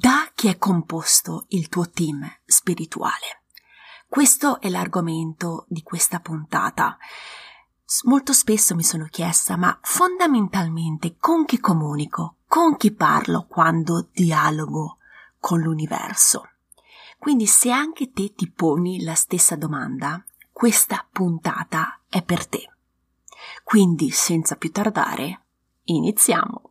Da chi è composto il tuo team spirituale? Questo è l'argomento di questa puntata. Molto spesso mi sono chiesta, ma fondamentalmente con chi comunico, con chi parlo quando dialogo con l'universo? Quindi se anche te ti poni la stessa domanda, questa puntata è per te. Quindi senza più tardare, iniziamo.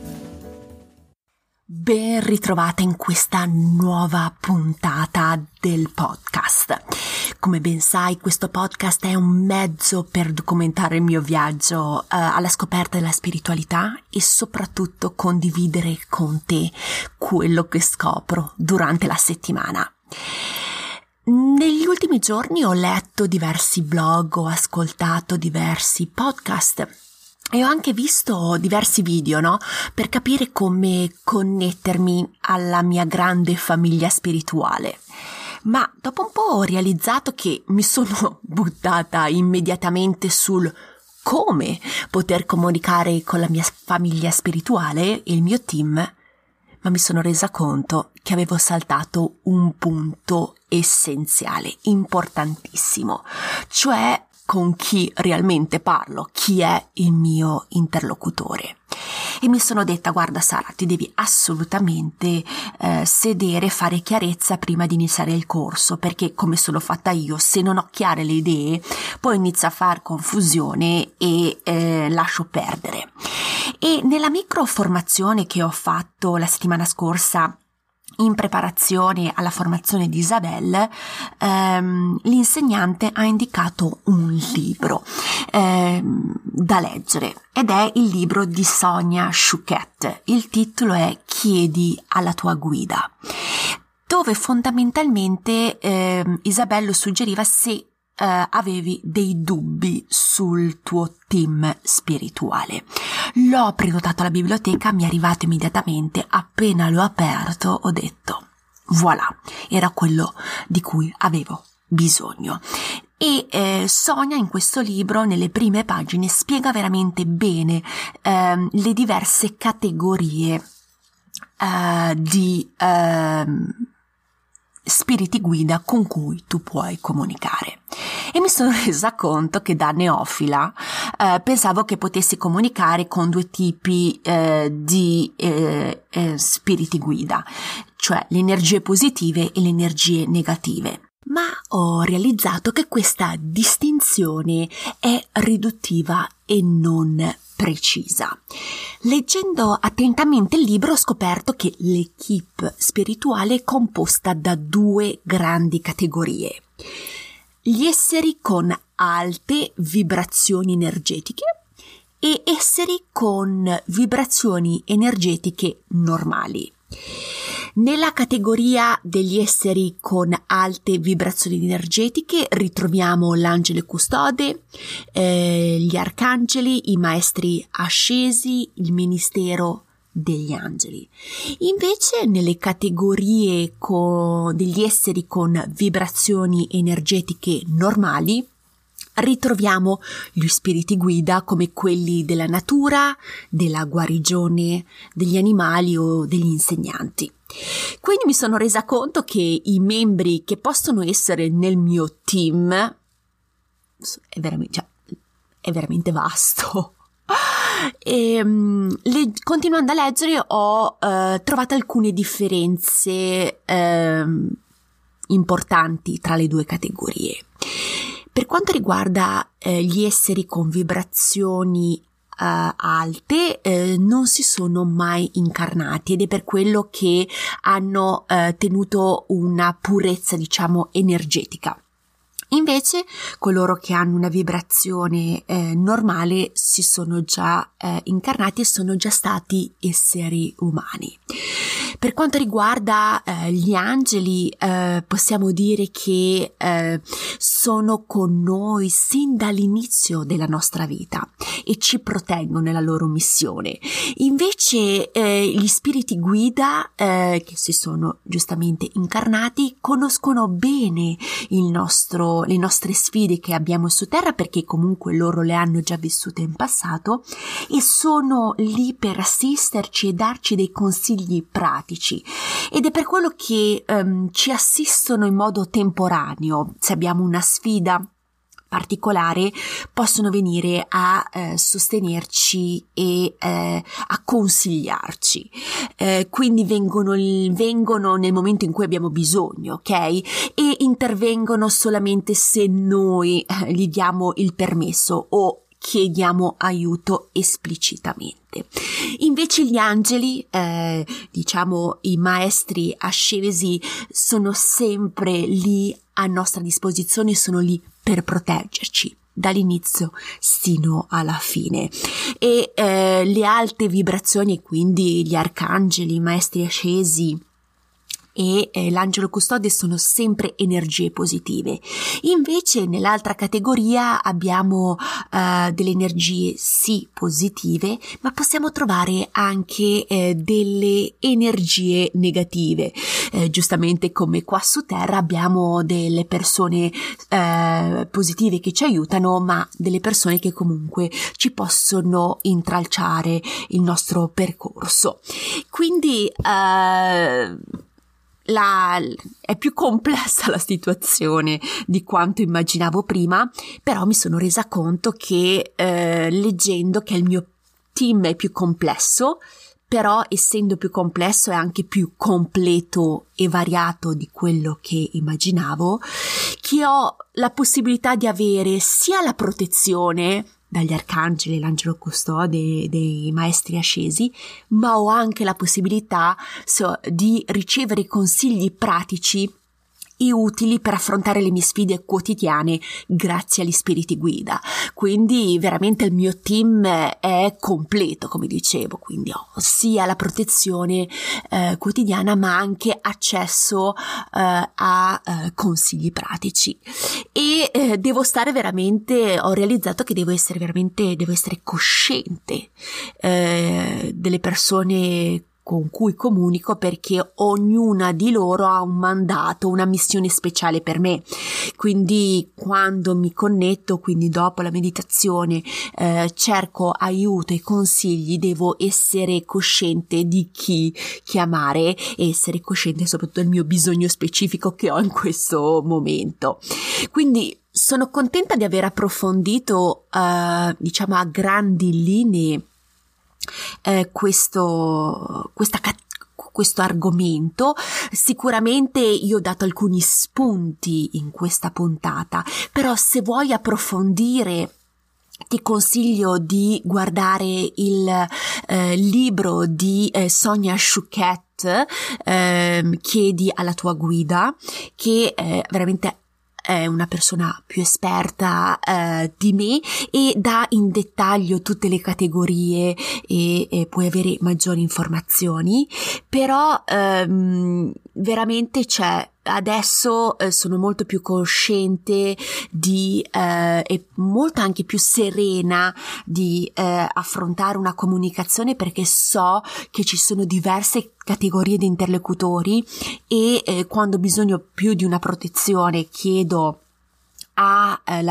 Ben ritrovata in questa nuova puntata del podcast. Come ben sai, questo podcast è un mezzo per documentare il mio viaggio uh, alla scoperta della spiritualità e soprattutto condividere con te quello che scopro durante la settimana. Negli ultimi giorni ho letto diversi blog, ho ascoltato diversi podcast e ho anche visto diversi video, no? Per capire come connettermi alla mia grande famiglia spirituale. Ma dopo un po' ho realizzato che mi sono buttata immediatamente sul come poter comunicare con la mia famiglia spirituale e il mio team, ma mi sono resa conto che avevo saltato un punto essenziale, importantissimo, cioè con chi realmente parlo, chi è il mio interlocutore. E mi sono detta, guarda Sara, ti devi assolutamente eh, sedere, fare chiarezza prima di iniziare il corso, perché come sono fatta io, se non ho chiare le idee, poi inizio a far confusione e eh, lascio perdere. E nella micro formazione che ho fatto la settimana scorsa in preparazione alla formazione di Isabelle, ehm, l'insegnante ha indicato un libro ehm, da leggere ed è il libro di Sonia Chouquet. Il titolo è Chiedi alla tua guida dove fondamentalmente eh, Isabello suggeriva se eh, avevi dei dubbi sul tuo team spirituale. L'ho prenotato alla biblioteca, mi è arrivato immediatamente, appena l'ho aperto ho detto, voilà, era quello di cui avevo bisogno. E eh, Sonia in questo libro, nelle prime pagine, spiega veramente bene eh, le diverse categorie eh, di ehm, spiriti guida con cui tu puoi comunicare e mi sono resa conto che da neofila eh, pensavo che potessi comunicare con due tipi eh, di eh, eh, spiriti guida, cioè le energie positive e le energie negative. Ma ho realizzato che questa distinzione è riduttiva e non precisa. Leggendo attentamente il libro ho scoperto che l'equipe spirituale è composta da due grandi categorie gli esseri con alte vibrazioni energetiche e esseri con vibrazioni energetiche normali. Nella categoria degli esseri con alte vibrazioni energetiche ritroviamo l'angelo custode, eh, gli arcangeli, i maestri ascesi, il ministero degli angeli. Invece nelle categorie co- degli esseri con vibrazioni energetiche normali ritroviamo gli spiriti guida come quelli della natura, della guarigione, degli animali o degli insegnanti. Quindi mi sono resa conto che i membri che possono essere nel mio team è veramente, cioè, è veramente vasto e, ehm, le, continuando a leggere ho uh, trovato alcune differenze uh, importanti tra le due categorie. Per quanto riguarda uh, gli esseri con vibrazioni alte non si sono mai incarnati ed è per quello che hanno tenuto una purezza diciamo energetica. Invece coloro che hanno una vibrazione eh, normale si sono già eh, incarnati e sono già stati esseri umani. Per quanto riguarda eh, gli angeli, eh, possiamo dire che eh, sono con noi sin dall'inizio della nostra vita e ci proteggono nella loro missione. Invece eh, gli spiriti guida, eh, che si sono giustamente incarnati, conoscono bene nostro, le nostre sfide che abbiamo su Terra perché comunque loro le hanno già vissute in passato e sono lì per assisterci e darci dei consigli pratici ed è per quello che um, ci assistono in modo temporaneo se abbiamo una sfida particolare possono venire a eh, sostenerci e eh, a consigliarci. Eh, quindi vengono, vengono nel momento in cui abbiamo bisogno, ok? E intervengono solamente se noi eh, gli diamo il permesso o chiediamo aiuto esplicitamente. Invece gli angeli, eh, diciamo i maestri ascesi, sono sempre lì a nostra disposizione, sono lì per proteggerci dall'inizio sino alla fine e eh, le alte vibrazioni quindi gli arcangeli i maestri ascesi e eh, l'angelo custode sono sempre energie positive. Invece nell'altra categoria abbiamo eh, delle energie sì positive, ma possiamo trovare anche eh, delle energie negative. Eh, giustamente come qua su Terra abbiamo delle persone eh, positive che ci aiutano, ma delle persone che comunque ci possono intralciare il nostro percorso. Quindi eh, la, è più complessa la situazione di quanto immaginavo prima, però mi sono resa conto che eh, leggendo che il mio team è più complesso, però essendo più complesso è anche più completo e variato di quello che immaginavo, che ho la possibilità di avere sia la protezione dagli arcangeli, l'angelo custode, dei maestri ascesi, ma ho anche la possibilità so, di ricevere consigli pratici e utili per affrontare le mie sfide quotidiane grazie agli spiriti guida. Quindi veramente il mio team è completo, come dicevo, quindi ho sia la protezione eh, quotidiana ma anche accesso eh, a eh, consigli pratici e eh, devo stare veramente, ho realizzato che devo essere veramente, devo essere cosciente eh, delle persone con cui comunico perché ognuna di loro ha un mandato, una missione speciale per me. Quindi quando mi connetto, quindi dopo la meditazione, eh, cerco aiuto e consigli, devo essere cosciente di chi chiamare e essere cosciente soprattutto del mio bisogno specifico che ho in questo momento. Quindi sono contenta di aver approfondito, eh, diciamo, a grandi linee eh, questo, questa questo argomento. Sicuramente io ho dato alcuni spunti in questa puntata, però se vuoi approfondire ti consiglio di guardare il eh, libro di eh, Sonia Chouquet, eh, Chiedi alla tua guida, che veramente è una persona più esperta eh, di me e dà in dettaglio tutte le categorie e, e puoi avere maggiori informazioni. Però ehm, veramente c'è adesso eh, sono molto più cosciente di eh, e molto anche più serena di eh, affrontare una comunicazione perché so che ci sono diverse categorie di interlocutori e eh, quando ho bisogno più di una protezione chiedo ha eh,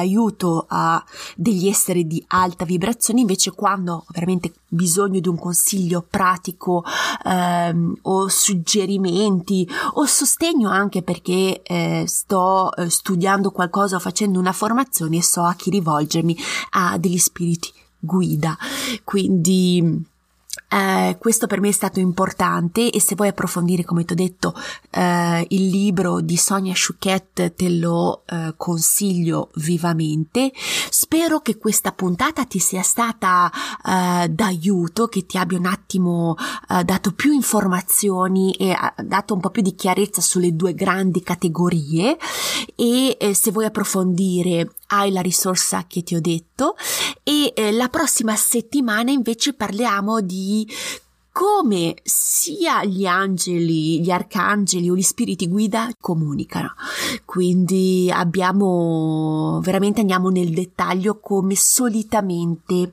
a degli esseri di alta vibrazione, invece quando ho veramente bisogno di un consiglio pratico ehm, o suggerimenti o sostegno anche perché eh, sto eh, studiando qualcosa o facendo una formazione e so a chi rivolgermi a degli spiriti guida. Quindi eh, questo per me è stato importante e se vuoi approfondire, come ti ho detto, eh, il libro di Sonia Chouquet te lo eh, consiglio vivamente. Spero che questa puntata ti sia stata eh, d'aiuto, che ti abbia un attimo eh, dato più informazioni e dato un po' più di chiarezza sulle due grandi categorie e eh, se vuoi approfondire hai la risorsa che ti ho detto e eh, la prossima settimana invece parliamo di come sia gli angeli, gli arcangeli o gli spiriti guida comunicano. Quindi abbiamo veramente andiamo nel dettaglio come solitamente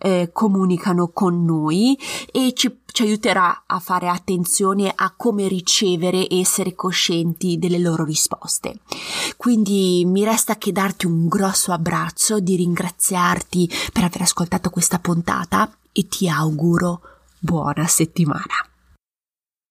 eh, comunicano con noi e ci ci aiuterà a fare attenzione a come ricevere e essere coscienti delle loro risposte. Quindi mi resta che darti un grosso abbraccio, di ringraziarti per aver ascoltato questa puntata e ti auguro buona settimana.